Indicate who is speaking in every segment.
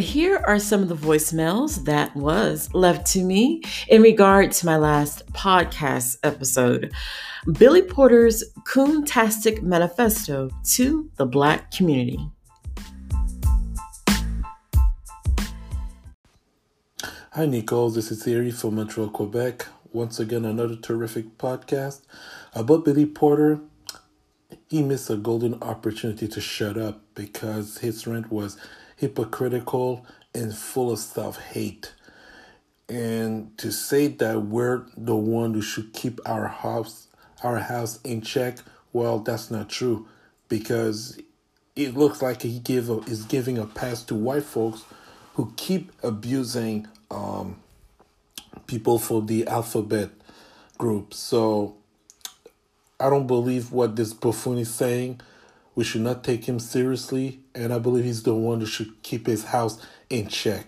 Speaker 1: Here are some of the voicemails that was left to me in regard to my last podcast episode. Billy Porter's Coontastic Manifesto to the Black Community.
Speaker 2: Hi, Nicole. This is Thierry from Montreal, Quebec. Once again, another terrific podcast about Billy Porter. He missed a golden opportunity to shut up because his rant was hypocritical and full of self hate. And to say that we're the one who should keep our house our house in check, well, that's not true because it looks like he give a, is giving a pass to white folks who keep abusing um, people for the alphabet group. So I don't believe what this buffoon is saying. We should not take him seriously, and I believe he's the one who should keep his house in check.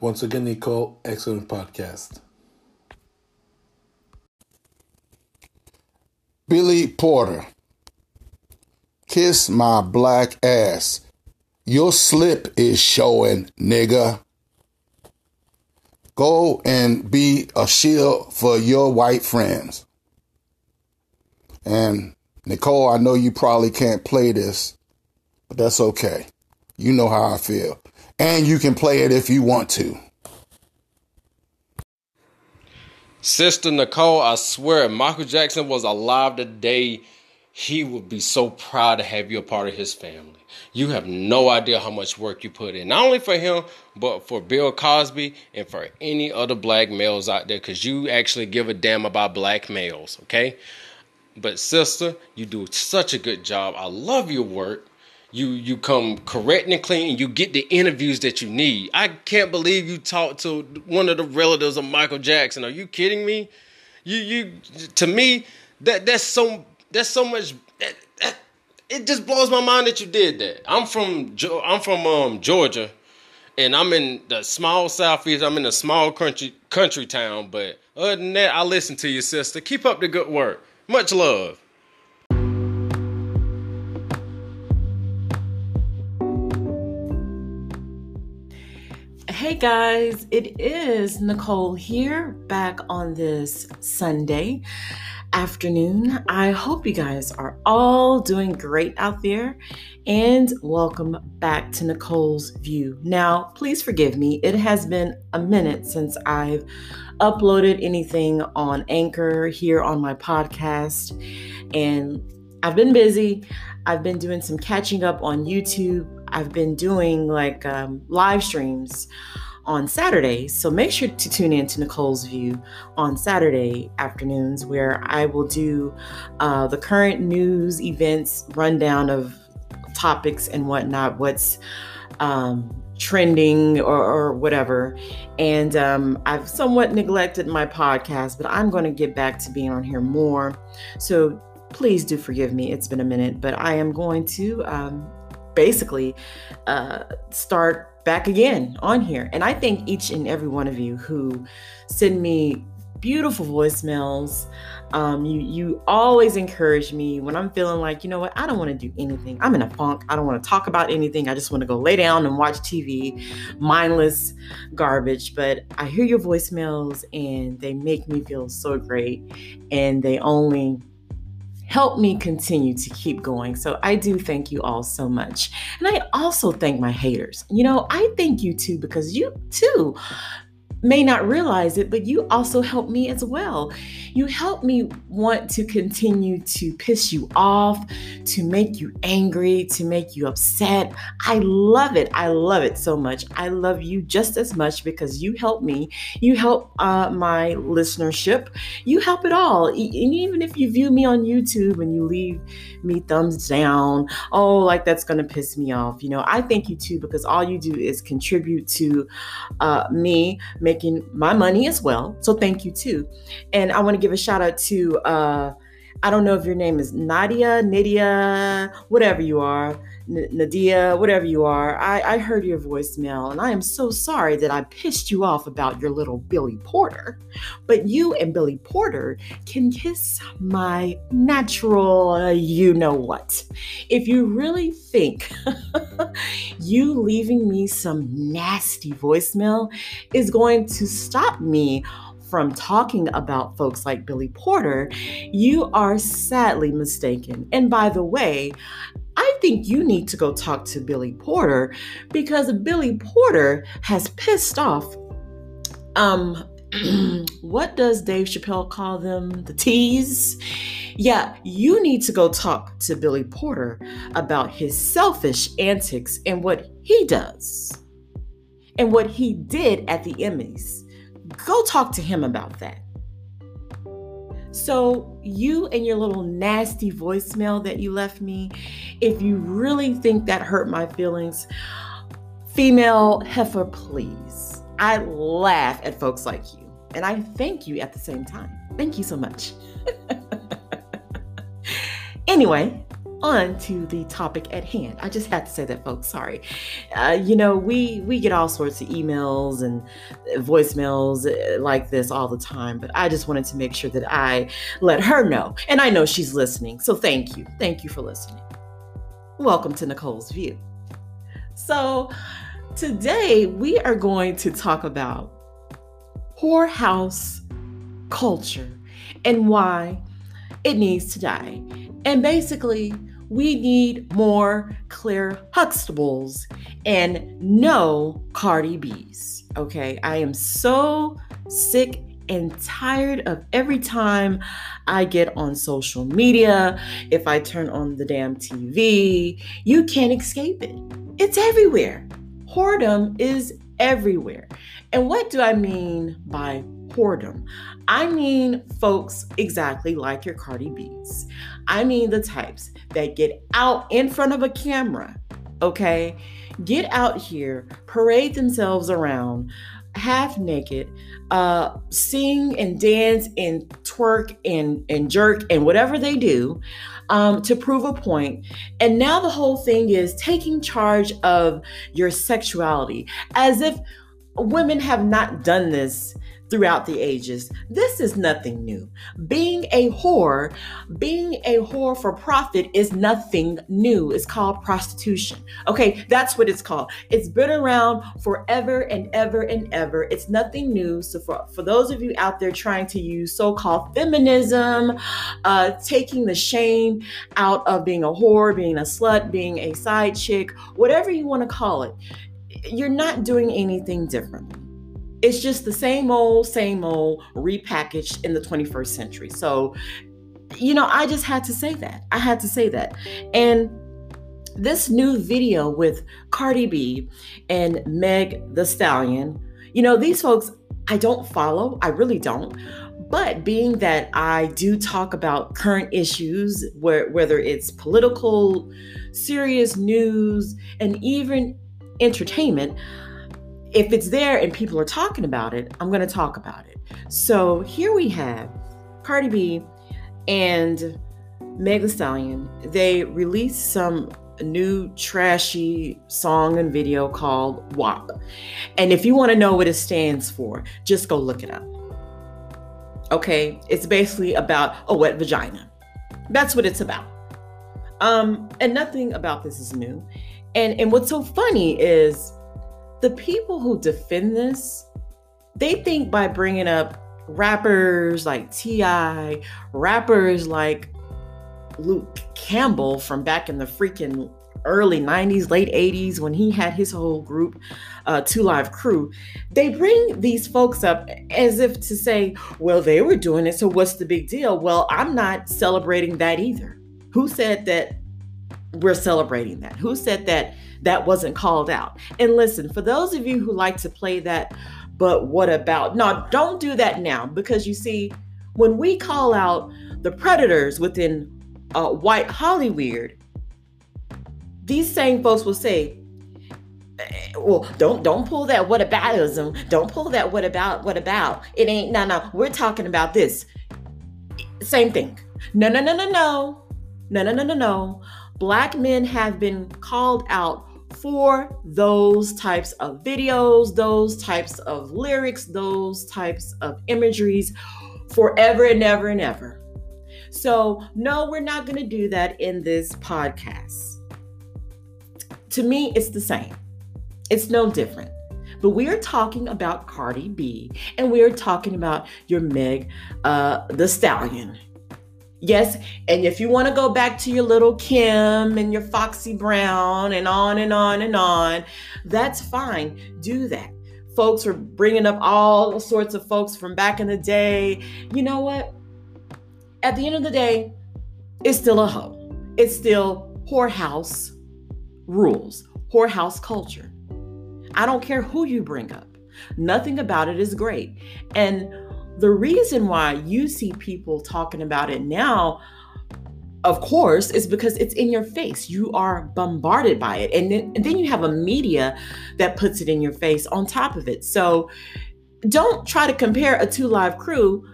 Speaker 2: Once again, Nicole, excellent podcast.
Speaker 3: Billy Porter. Kiss my black ass. Your slip is showing, nigga. Go and be a shield for your white friends. And Nicole, I know you probably can't play this, but that's okay. You know how I feel. And you can play it if you want to.
Speaker 4: Sister Nicole, I swear, if Michael Jackson was alive today, he would be so proud to have you a part of his family. You have no idea how much work you put in, not only for him, but for Bill Cosby and for any other black males out there, because you actually give a damn about black males, okay? But sister, you do such a good job. I love your work you you come correct and clean and you get the interviews that you need. I can't believe you talked to one of the relatives of Michael Jackson. Are you kidding me? You you to me that that's so that's so much that, that, it just blows my mind that you did that. I'm from I'm from um, Georgia and I'm in the small southeast. I'm in a small country country town, but other than that, I listen to you, sister. Keep up the good work. Much love.
Speaker 1: Hey guys, it is Nicole here back on this Sunday afternoon. I hope you guys are all doing great out there and welcome back to Nicole's View. Now, please forgive me, it has been a minute since I've uploaded anything on Anchor here on my podcast, and I've been busy. I've been doing some catching up on YouTube I've been doing like um, live streams on Saturdays. So make sure to tune in to Nicole's View on Saturday afternoons, where I will do uh, the current news, events, rundown of topics and whatnot, what's um, trending or, or, whatever. And um, I've somewhat neglected my podcast, but I'm going to get back to being on here more. So please do forgive me. It's been a minute, but I am going to um, basically uh, start back again on here. And I thank each and every one of you who send me beautiful voicemails. Um, you you always encourage me when I'm feeling like you know what I don't want to do anything. I'm in a funk. I don't want to talk about anything. I just want to go lay down and watch TV, mindless garbage. But I hear your voicemails and they make me feel so great, and they only help me continue to keep going. So I do thank you all so much. And I also thank my haters. You know, I thank you too because you too may not realize it, but you also help me as well. You help me want to continue to piss you off, to make you angry, to make you upset. I love it. I love it so much. I love you just as much because you help me. You help uh, my listenership. You help it all. And even if you view me on YouTube and you leave me thumbs down, oh, like that's going to piss me off. You know, I thank you too because all you do is contribute to uh, me making my money as well. So thank you too. And I want to give a shout out to uh, I don't know if your name is Nadia, Nydia, whatever you are, Nadia, whatever you are. I, I heard your voicemail and I am so sorry that I pissed you off about your little Billy Porter. But you and Billy Porter can kiss my natural, uh, you know what. If you really think you leaving me some nasty voicemail is going to stop me from talking about folks like Billy Porter, you are sadly mistaken. And by the way, I think you need to go talk to Billy Porter because Billy Porter has pissed off um what does Dave Chappelle call them? The T's? Yeah, you need to go talk to Billy Porter about his selfish antics and what he does and what he did at the Emmys go talk to him about that. So, you and your little nasty voicemail that you left me, if you really think that hurt my feelings, female heifer, please. I laugh at folks like you, and I thank you at the same time. Thank you so much. anyway, on to the topic at hand. I just had to say that, folks. Sorry. Uh, you know, we we get all sorts of emails and voicemails uh, like this all the time, but I just wanted to make sure that I let her know, and I know she's listening. So thank you, thank you for listening. Welcome to Nicole's View. So today we are going to talk about whorehouse culture and why it needs to die. And basically, we need more Claire Huxtables and no Cardi B's. Okay, I am so sick and tired of every time I get on social media, if I turn on the damn TV, you can't escape it. It's everywhere. Whoredom is everywhere. And what do I mean by whoredom? I mean folks exactly like your Cardi B's. I mean the types that get out in front of a camera, okay? Get out here, parade themselves around half naked, uh, sing and dance and twerk and, and jerk and whatever they do um, to prove a point. And now the whole thing is taking charge of your sexuality as if women have not done this throughout the ages. This is nothing new. Being a whore, being a whore for profit is nothing new. It's called prostitution. Okay, that's what it's called. It's been around forever and ever and ever. It's nothing new. So for, for those of you out there trying to use so-called feminism, uh, taking the shame out of being a whore, being a slut, being a side chick, whatever you want to call it, you're not doing anything differently it's just the same old, same old repackaged in the 21st century. So, you know, I just had to say that. I had to say that. And this new video with Cardi B and Meg the Stallion, you know, these folks I don't follow, I really don't. But being that I do talk about current issues, whether it's political, serious news, and even entertainment, if it's there and people are talking about it, I'm going to talk about it. So here we have Cardi B and Meg Thee Stallion. They released some new trashy song and video called WAP. And if you want to know what it stands for, just go look it up. Okay, it's basically about a wet vagina. That's what it's about. Um, and nothing about this is new. And and what's so funny is the people who defend this, they think by bringing up rappers like T.I., rappers like Luke Campbell from back in the freaking early 90s, late 80s, when he had his whole group, uh, Two Live Crew, they bring these folks up as if to say, well, they were doing it, so what's the big deal? Well, I'm not celebrating that either. Who said that we're celebrating that? Who said that that wasn't called out. And listen, for those of you who like to play that, but what about? No, don't do that now because you see, when we call out the predators within uh, white Hollywood, these same folks will say, eh, well, don't don't pull that what aboutism. Don't pull that what about what about. It ain't no no. We're talking about this. Same thing. No, no, no, no, no. No, no, no, no, no. Black men have been called out for those types of videos, those types of lyrics, those types of imageries forever and ever and ever. So, no, we're not going to do that in this podcast. To me, it's the same, it's no different. But we are talking about Cardi B and we are talking about your Meg uh, the Stallion. Yes, and if you want to go back to your little Kim and your Foxy Brown and on and on and on, that's fine. Do that. Folks are bringing up all sorts of folks from back in the day. You know what? At the end of the day, it's still a hoe. It's still whorehouse rules, whorehouse culture. I don't care who you bring up. Nothing about it is great. And the reason why you see people talking about it now, of course, is because it's in your face. You are bombarded by it. And then, and then you have a media that puts it in your face on top of it. So don't try to compare a two live crew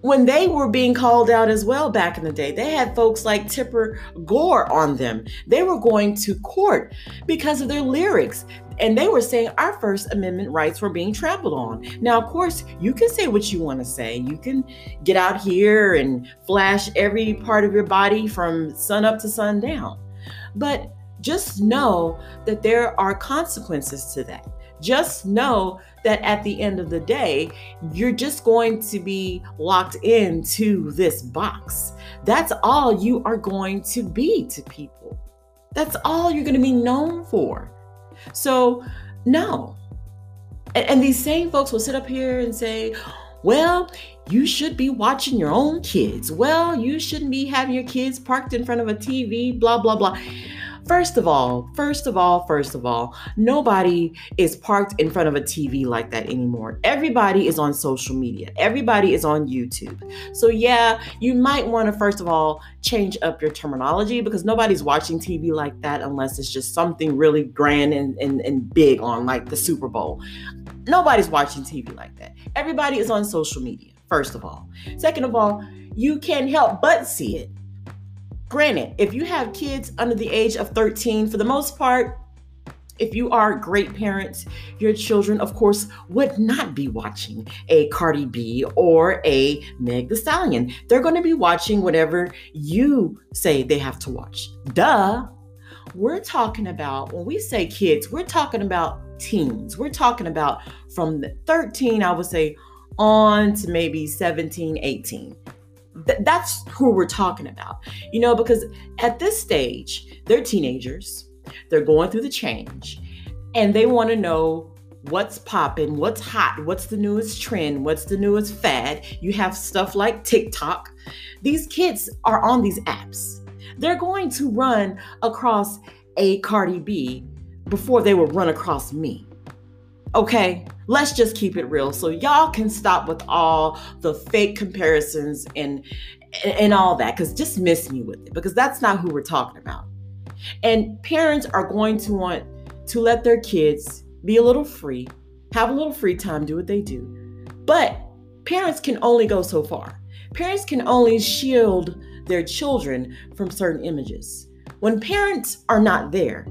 Speaker 1: when they were being called out as well back in the day. They had folks like Tipper Gore on them. They were going to court because of their lyrics. And they were saying our First Amendment rights were being trampled on. Now, of course, you can say what you want to say. You can get out here and flash every part of your body from sun up to sundown. But just know that there are consequences to that. Just know that at the end of the day, you're just going to be locked into this box. That's all you are going to be to people. That's all you're going to be known for. So, no. And, and these same folks will sit up here and say, well, you should be watching your own kids. Well, you shouldn't be having your kids parked in front of a TV, blah, blah, blah. First of all, first of all, first of all, nobody is parked in front of a TV like that anymore. Everybody is on social media, everybody is on YouTube. So, yeah, you might want to, first of all, change up your terminology because nobody's watching TV like that unless it's just something really grand and, and, and big on, like the Super Bowl. Nobody's watching TV like that. Everybody is on social media, first of all. Second of all, you can't help but see it Granted, if you have kids under the age of 13, for the most part, if you are great parents, your children, of course, would not be watching a Cardi B or a Meg the Stallion. They're going to be watching whatever you say they have to watch. Duh. We're talking about, when we say kids, we're talking about teens. We're talking about from the 13, I would say, on to maybe 17, 18 th- that's who we're talking about. You know, because at this stage, they're teenagers, they're going through the change, and they want to know what's popping, what's hot, what's the newest trend, what's the newest fad. You have stuff like TikTok. These kids are on these apps. They're going to run across a Cardi B before they will run across me. Okay, let's just keep it real. So y'all can stop with all the fake comparisons and and all that cuz just miss me with it because that's not who we're talking about. And parents are going to want to let their kids be a little free, have a little free time, do what they do. But parents can only go so far. Parents can only shield their children from certain images. When parents are not there,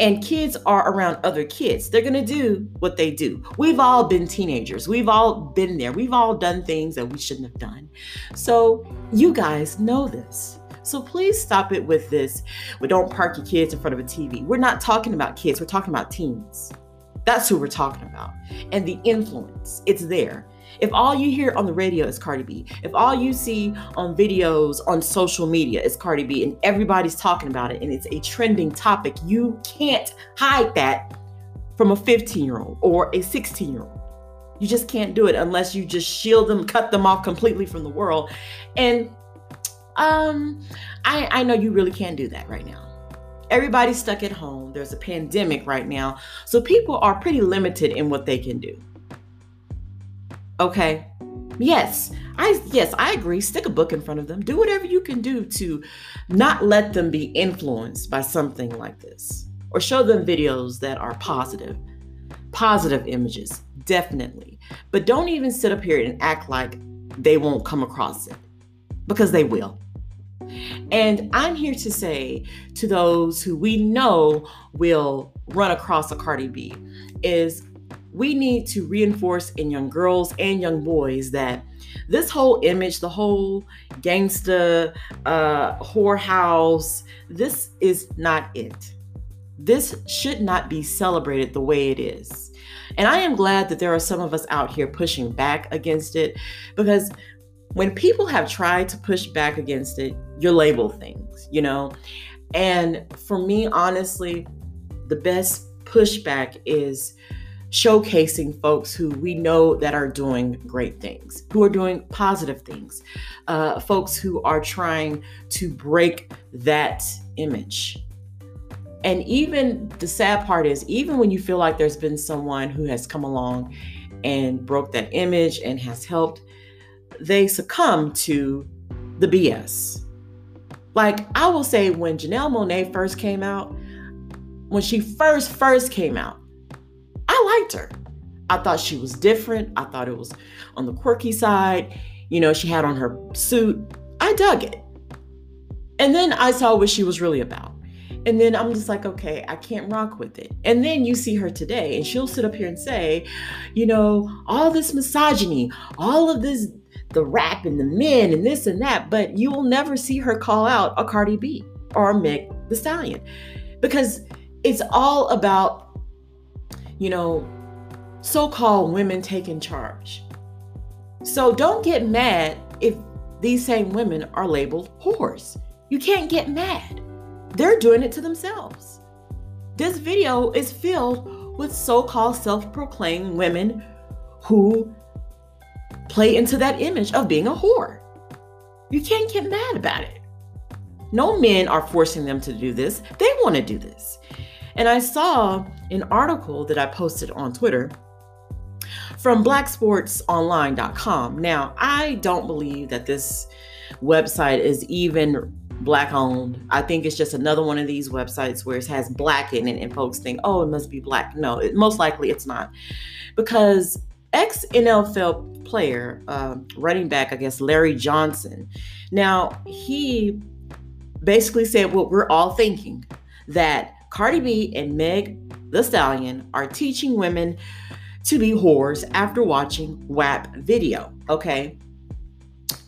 Speaker 1: and kids are around other kids, they're going to do what they do. We've all been teenagers. We've all been there. We've all done things that we shouldn't have done. So, you guys know this. So please stop it with this. We don't park your kids in front of a TV. We're not talking about kids, we're talking about teens. That's who we're talking about. And the influence, it's there. If all you hear on the radio is Cardi B, if all you see on videos on social media is Cardi B and everybody's talking about it and it's a trending topic, you can't hide that from a 15 year old or a 16 year old. You just can't do it unless you just shield them, cut them off completely from the world. And um, I, I know you really can't do that right now. Everybody's stuck at home. There's a pandemic right now. So people are pretty limited in what they can do. Okay. Yes, I yes, I agree. Stick a book in front of them. Do whatever you can do to not let them be influenced by something like this. Or show them videos that are positive. Positive images, definitely. But don't even sit up here and act like they won't come across it. Because they will. And I'm here to say to those who we know will run across a Cardi B is we need to reinforce in young girls and young boys that this whole image, the whole gangsta uh, whorehouse, this is not it. This should not be celebrated the way it is. And I am glad that there are some of us out here pushing back against it because when people have tried to push back against it, you label things, you know? And for me, honestly, the best pushback is showcasing folks who we know that are doing great things, who are doing positive things, uh, folks who are trying to break that image. And even the sad part is, even when you feel like there's been someone who has come along and broke that image and has helped, they succumb to the BS. Like I will say, when Janelle Monáe first came out, when she first first came out, I liked her. I thought she was different. I thought it was on the quirky side. You know, she had on her suit. I dug it. And then I saw what she was really about. And then I'm just like, okay, I can't rock with it. And then you see her today, and she'll sit up here and say, you know, all this misogyny, all of this, the rap and the men and this and that, but you will never see her call out a Cardi B or a Meg the Stallion because it's all about you know, so called women taking charge. So don't get mad if these same women are labeled whores. You can't get mad. They're doing it to themselves. This video is filled with so called self proclaimed women who play into that image of being a whore. You can't get mad about it. No men are forcing them to do this, they want to do this. And I saw an article that I posted on Twitter from blacksportsonline.com. Now, I don't believe that this website is even black owned. I think it's just another one of these websites where it has black in it and folks think, oh, it must be black. No, it, most likely it's not. Because ex NFL player, uh, running back, I guess, Larry Johnson, now he basically said what we're all thinking that Cardi B and Meg the Stallion are teaching women to be whores after watching WAP video. Okay.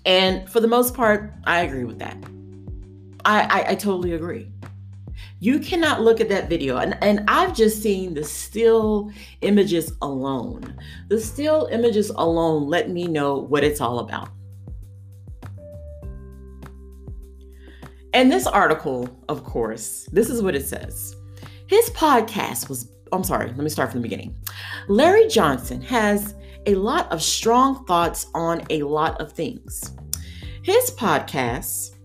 Speaker 1: And for the most part, I agree with that. I, I, I totally agree. You cannot look at that video, and, and I've just seen the still images alone. The still images alone let me know what it's all about. And this article, of course, this is what it says. His podcast was, I'm sorry, let me start from the beginning. Larry Johnson has a lot of strong thoughts on a lot of things. His podcast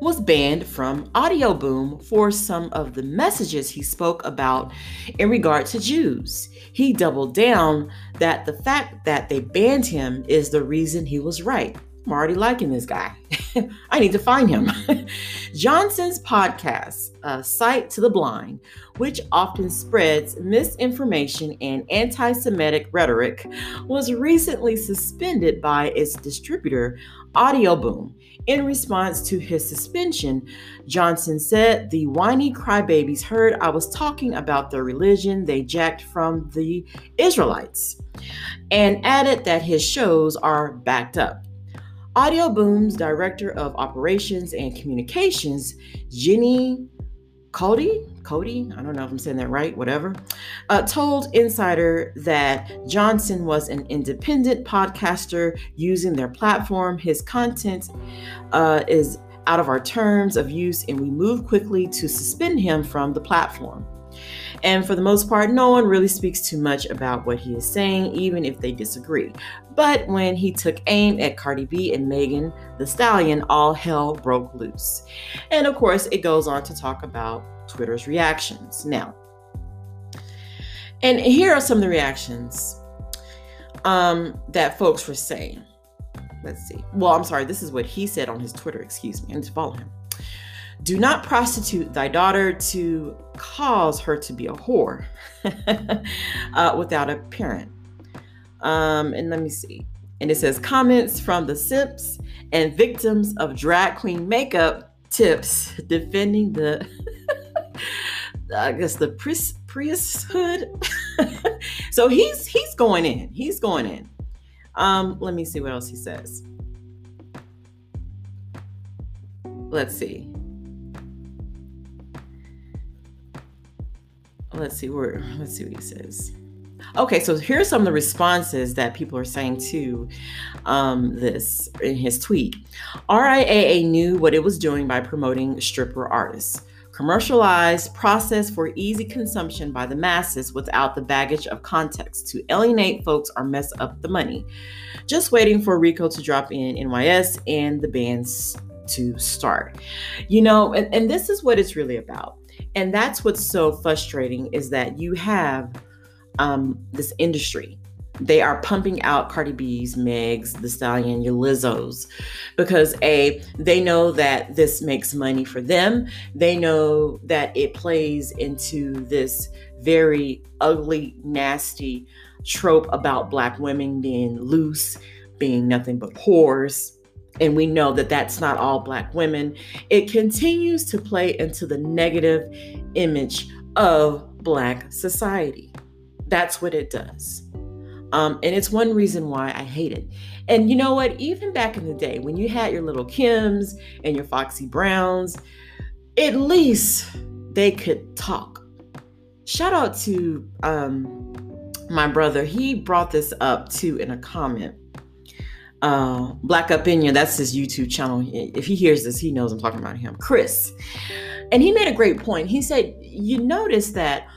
Speaker 1: was banned from Audioboom for some of the messages he spoke about in regard to Jews. He doubled down that the fact that they banned him is the reason he was right. I'm already liking this guy. I need to find him. Johnson's podcast, uh, Sight to the Blind, which often spreads misinformation and anti Semitic rhetoric, was recently suspended by its distributor, Audioboom. In response to his suspension, Johnson said the whiny crybabies heard I was talking about their religion they jacked from the Israelites, and added that his shows are backed up. Audioboom's director of operations and communications, Jenny Cody, Cody, I don't know if I'm saying that right, whatever, uh, told Insider that Johnson was an independent podcaster using their platform. His content uh, is out of our terms of use, and we moved quickly to suspend him from the platform. And for the most part, no one really speaks too much about what he is saying, even if they disagree. But when he took aim at Cardi B and Megan the Stallion, all hell broke loose. And of course, it goes on to talk about Twitter's reactions. Now, and here are some of the reactions um, that folks were saying. Let's see. Well, I'm sorry, this is what he said on his Twitter. Excuse me. Need to follow him. Do not prostitute thy daughter to cause her to be a whore uh, without a parent. Um, and let me see. And it says comments from the simps and victims of drag queen makeup tips defending the, I guess, the priest, priesthood. so he's he's going in. He's going in. Um, let me see what else he says. Let's see. Let's see where let's see what he says. Okay, so here's some of the responses that people are saying to um, this in his tweet. RIAA knew what it was doing by promoting stripper artists. Commercialized, processed for easy consumption by the masses without the baggage of context to alienate folks or mess up the money. Just waiting for Rico to drop in NYS and the bands to start. You know, and, and this is what it's really about. And that's what's so frustrating is that you have um, this industry. They are pumping out Cardi B's, Megs, The Stallion, your Lizzos, because A, they know that this makes money for them. They know that it plays into this very ugly, nasty trope about Black women being loose, being nothing but whores. And we know that that's not all Black women. It continues to play into the negative image of Black society. That's what it does. Um, and it's one reason why I hate it. And you know what? Even back in the day, when you had your little Kims and your Foxy Browns, at least they could talk. Shout out to um, my brother. He brought this up too in a comment. Uh, Black Opinion, that's his YouTube channel. If he hears this, he knows I'm talking about him. Chris. And he made a great point. He said, You notice that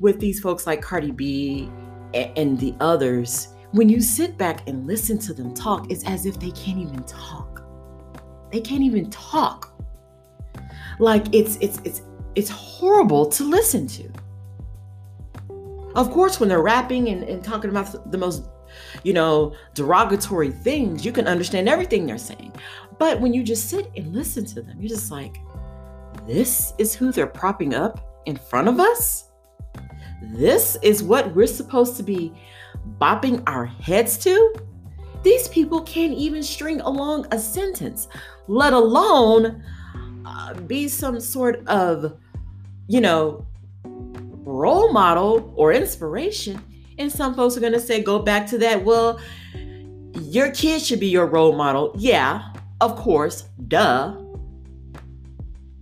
Speaker 1: with these folks like Cardi B and the others, when you sit back and listen to them talk, it's as if they can't even talk. They can't even talk. Like it's it's it's it's horrible to listen to. Of course, when they're rapping and, and talking about the most, you know, derogatory things, you can understand everything they're saying. But when you just sit and listen to them, you're just like, this is who they're propping up in front of us? This is what we're supposed to be bopping our heads to? These people can't even string along a sentence, let alone uh, be some sort of, you know, role model or inspiration. And some folks are going to say, go back to that. Well, your kid should be your role model. Yeah, of course, duh.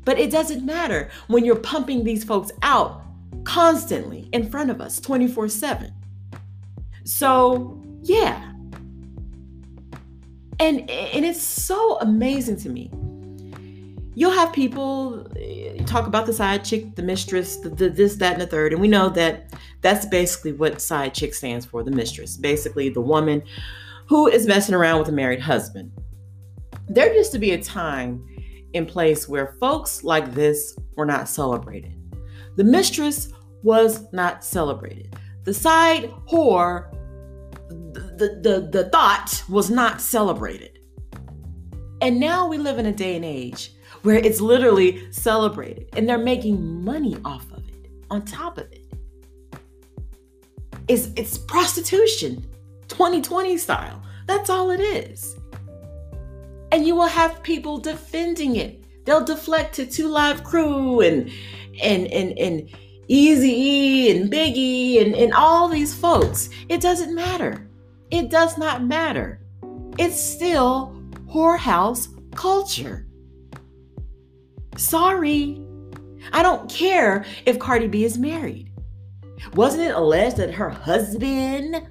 Speaker 1: But it doesn't matter when you're pumping these folks out constantly in front of us 24 7. So, yeah. And, and it's so amazing to me. You'll have people eh, talk about the side chick, the mistress, the, the this, that, and the third. And we know that that's basically what side chick stands for the mistress, basically the woman who is messing around with a married husband. There used to be a time in place where folks like this were not celebrated. The mistress was not celebrated. The side whore, the, the, the, thought was not celebrated. And now we live in a day and age where it's literally celebrated and they're making money off of it on top of it. It's, it's prostitution, 2020 style. That's all it is. And you will have people defending it. They'll deflect to Two Live Crew and and and and Easy E and Biggie and, and all these folks. It doesn't matter. It does not matter. It's still whorehouse culture. Sorry. I don't care if Cardi B is married. Wasn't it alleged that her husband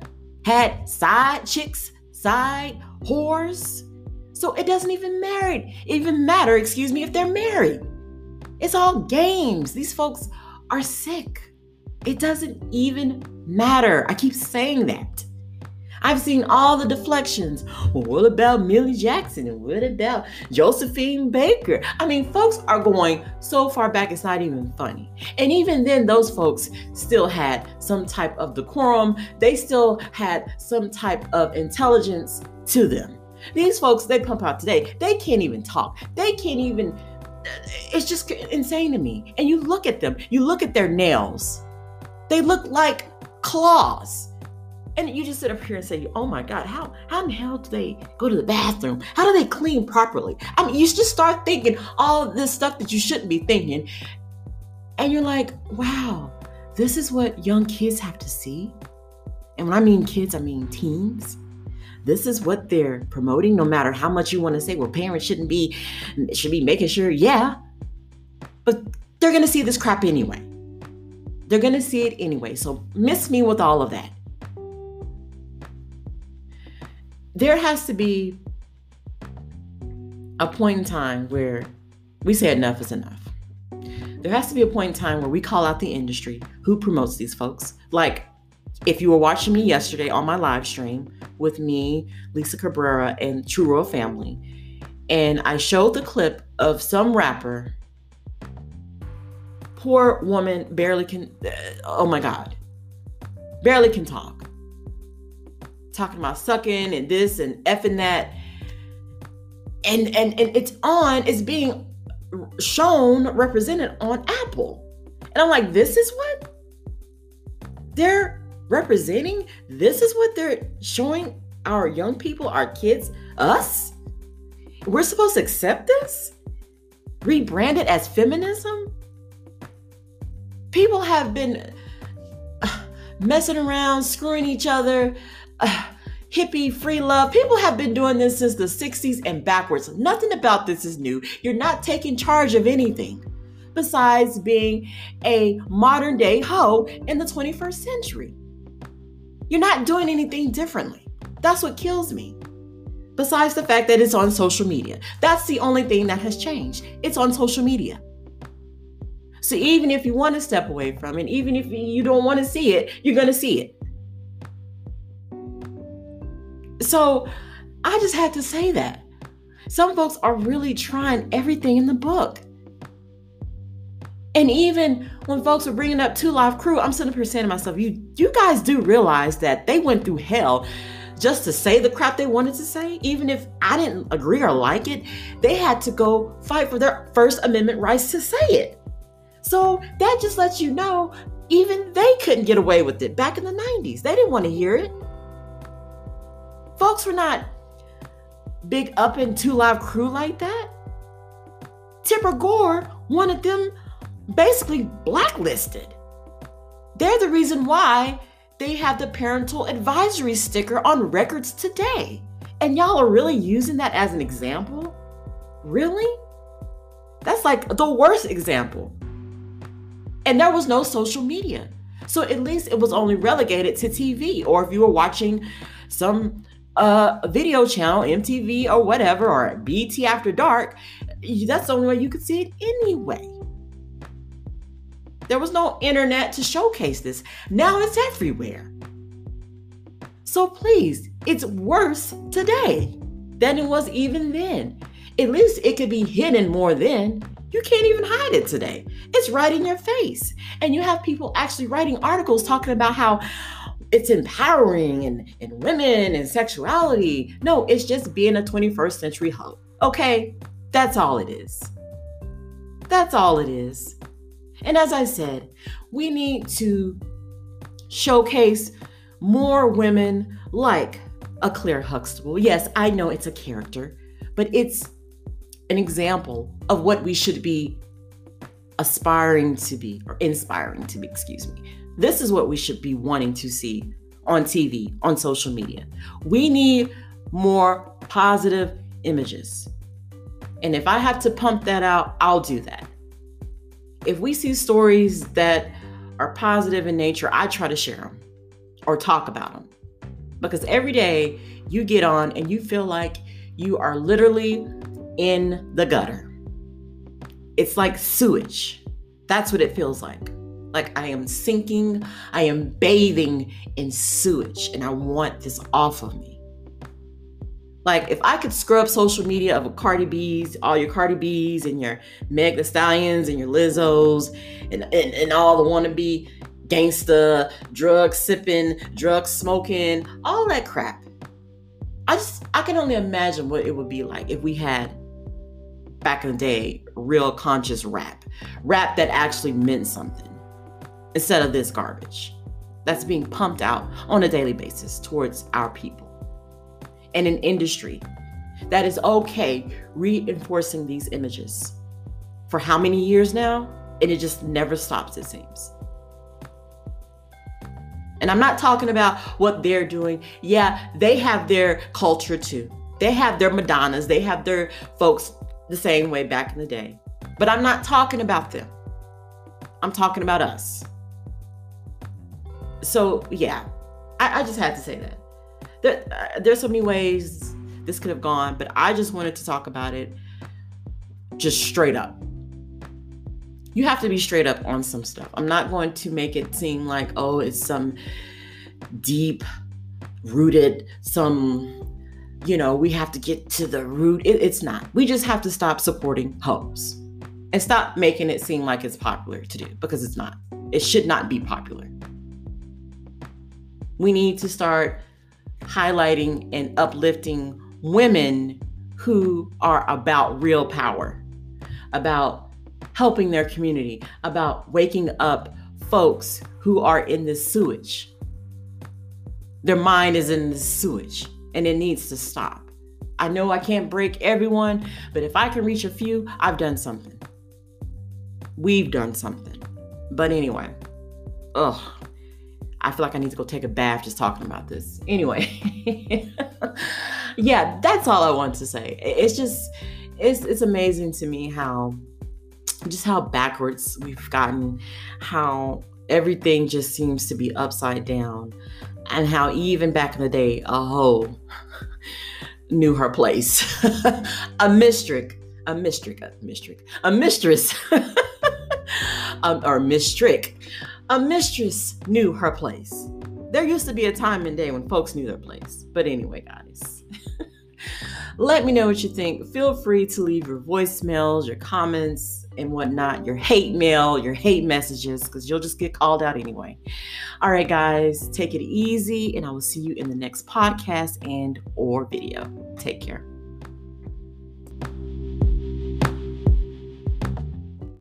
Speaker 1: had side chicks, side whores? So it doesn't even matter, even matter, excuse me, if they're married. It's all games. These folks are sick. It doesn't even matter. I keep saying that. I've seen all the deflections. What about Millie Jackson? And what about Josephine Baker? I mean, folks are going so far back, it's not even funny. And even then, those folks still had some type of decorum, they still had some type of intelligence to them. These folks, they pump out today, they can't even talk. They can't even it's just insane to me. And you look at them, you look at their nails, they look like claws. And you just sit up here and say, "Oh my God, how how in the hell do they go to the bathroom? How do they clean properly?" I mean, you just start thinking all this stuff that you shouldn't be thinking, and you're like, "Wow, this is what young kids have to see." And when I mean kids, I mean teens. This is what they're promoting, no matter how much you want to say, well, parents shouldn't be should be making sure, yeah. But they're gonna see this crap anyway. They're gonna see it anyway. So miss me with all of that. There has to be a point in time where we say enough is enough. There has to be a point in time where we call out the industry who promotes these folks. Like if you were watching me yesterday on my live stream with me, Lisa Cabrera, and True Royal Family, and I showed the clip of some rapper, poor woman barely can, oh my God, barely can talk. Talking about sucking and this and effing that. And, and, and it's on, it's being shown, represented on Apple. And I'm like, this is what they're representing. This is what they're showing our young people, our kids, us. We're supposed to accept this? Rebrand it as feminism? People have been uh, messing around, screwing each other, uh, hippie, free love. People have been doing this since the 60s and backwards. Nothing about this is new. You're not taking charge of anything besides being a modern day hoe in the 21st century. You're not doing anything differently. That's what kills me. Besides the fact that it's on social media. That's the only thing that has changed. It's on social media. So even if you want to step away from it, even if you don't want to see it, you're going to see it. So I just had to say that. Some folks are really trying everything in the book. And even when folks were bringing up Two Live Crew, I'm sitting up here saying to myself, you, you guys do realize that they went through hell just to say the crap they wanted to say, even if I didn't agree or like it, they had to go fight for their First Amendment rights to say it. So that just lets you know even they couldn't get away with it back in the 90s. They didn't want to hear it. Folks were not big up in Two Live Crew like that. Tipper Gore wanted them basically blacklisted. They're the reason why they have the parental advisory sticker on records today. And y'all are really using that as an example? Really? That's like the worst example. And there was no social media. So at least it was only relegated to TV, or if you were watching some uh, video channel, MTV or whatever, or BT After Dark, that's the only way you could see it anyway. There was no internet to showcase this. Now it's everywhere. So please, it's worse today than it was even then. At least it could be hidden more then. You can't even hide it today. It's right in your face. And you have people actually writing articles talking about how it's empowering and, and women and sexuality. No, it's just being a 21st century hoe. Okay? That's all it is. That's all it is. And as I said, we need to showcase more women like a Claire Huxtable. Yes, I know it's a character, but it's an example of what we should be aspiring to be or inspiring to be, excuse me. This is what we should be wanting to see on TV, on social media. We need more positive images. And if I have to pump that out, I'll do that if we see stories that are positive in nature, I try to share them or talk about them. Because every day you get on and you feel like you are literally in the gutter. It's like sewage. That's what it feels like. Like I am sinking, I am bathing in sewage, and I want this off of me. Like if I could scrub social media of a Cardi B's, all your Cardi B's and your Meg the Stallions and your Lizzos and, and, and all the wannabe gangsta, drug sipping, drug smoking, all that crap. I just I can only imagine what it would be like if we had back in the day real conscious rap. Rap that actually meant something instead of this garbage. that's being pumped out on a daily basis towards our people. And an industry that is okay reinforcing these images for how many years now? And it just never stops, it seems. And I'm not talking about what they're doing. Yeah, they have their culture too. They have their Madonnas, they have their folks the same way back in the day. But I'm not talking about them. I'm talking about us. So, yeah, I, I just had to say that. There, uh, there's so many ways this could have gone, but I just wanted to talk about it just straight up. You have to be straight up on some stuff. I'm not going to make it seem like, oh, it's some deep rooted, some, you know, we have to get to the root. It, it's not. We just have to stop supporting hoes and stop making it seem like it's popular to do because it's not. It should not be popular. We need to start highlighting and uplifting women who are about real power, about helping their community, about waking up folks who are in the sewage. Their mind is in the sewage and it needs to stop. I know I can't break everyone, but if I can reach a few, I've done something. We've done something. But anyway, ugh, I feel like I need to go take a bath just talking about this. Anyway, yeah, that's all I want to say. It's just, it's it's amazing to me how, just how backwards we've gotten, how everything just seems to be upside down, and how even back in the day, a hoe knew her place. a mistress, a mistress, a mistress, a mistress, um, or mistrick a mistress knew her place. There used to be a time and day when folks knew their place. But anyway, guys, let me know what you think. Feel free to leave your voicemails, your comments, and whatnot, your hate mail, your hate messages, because you'll just get called out anyway. All right, guys, take it easy, and I will see you in the next podcast and or video. Take care.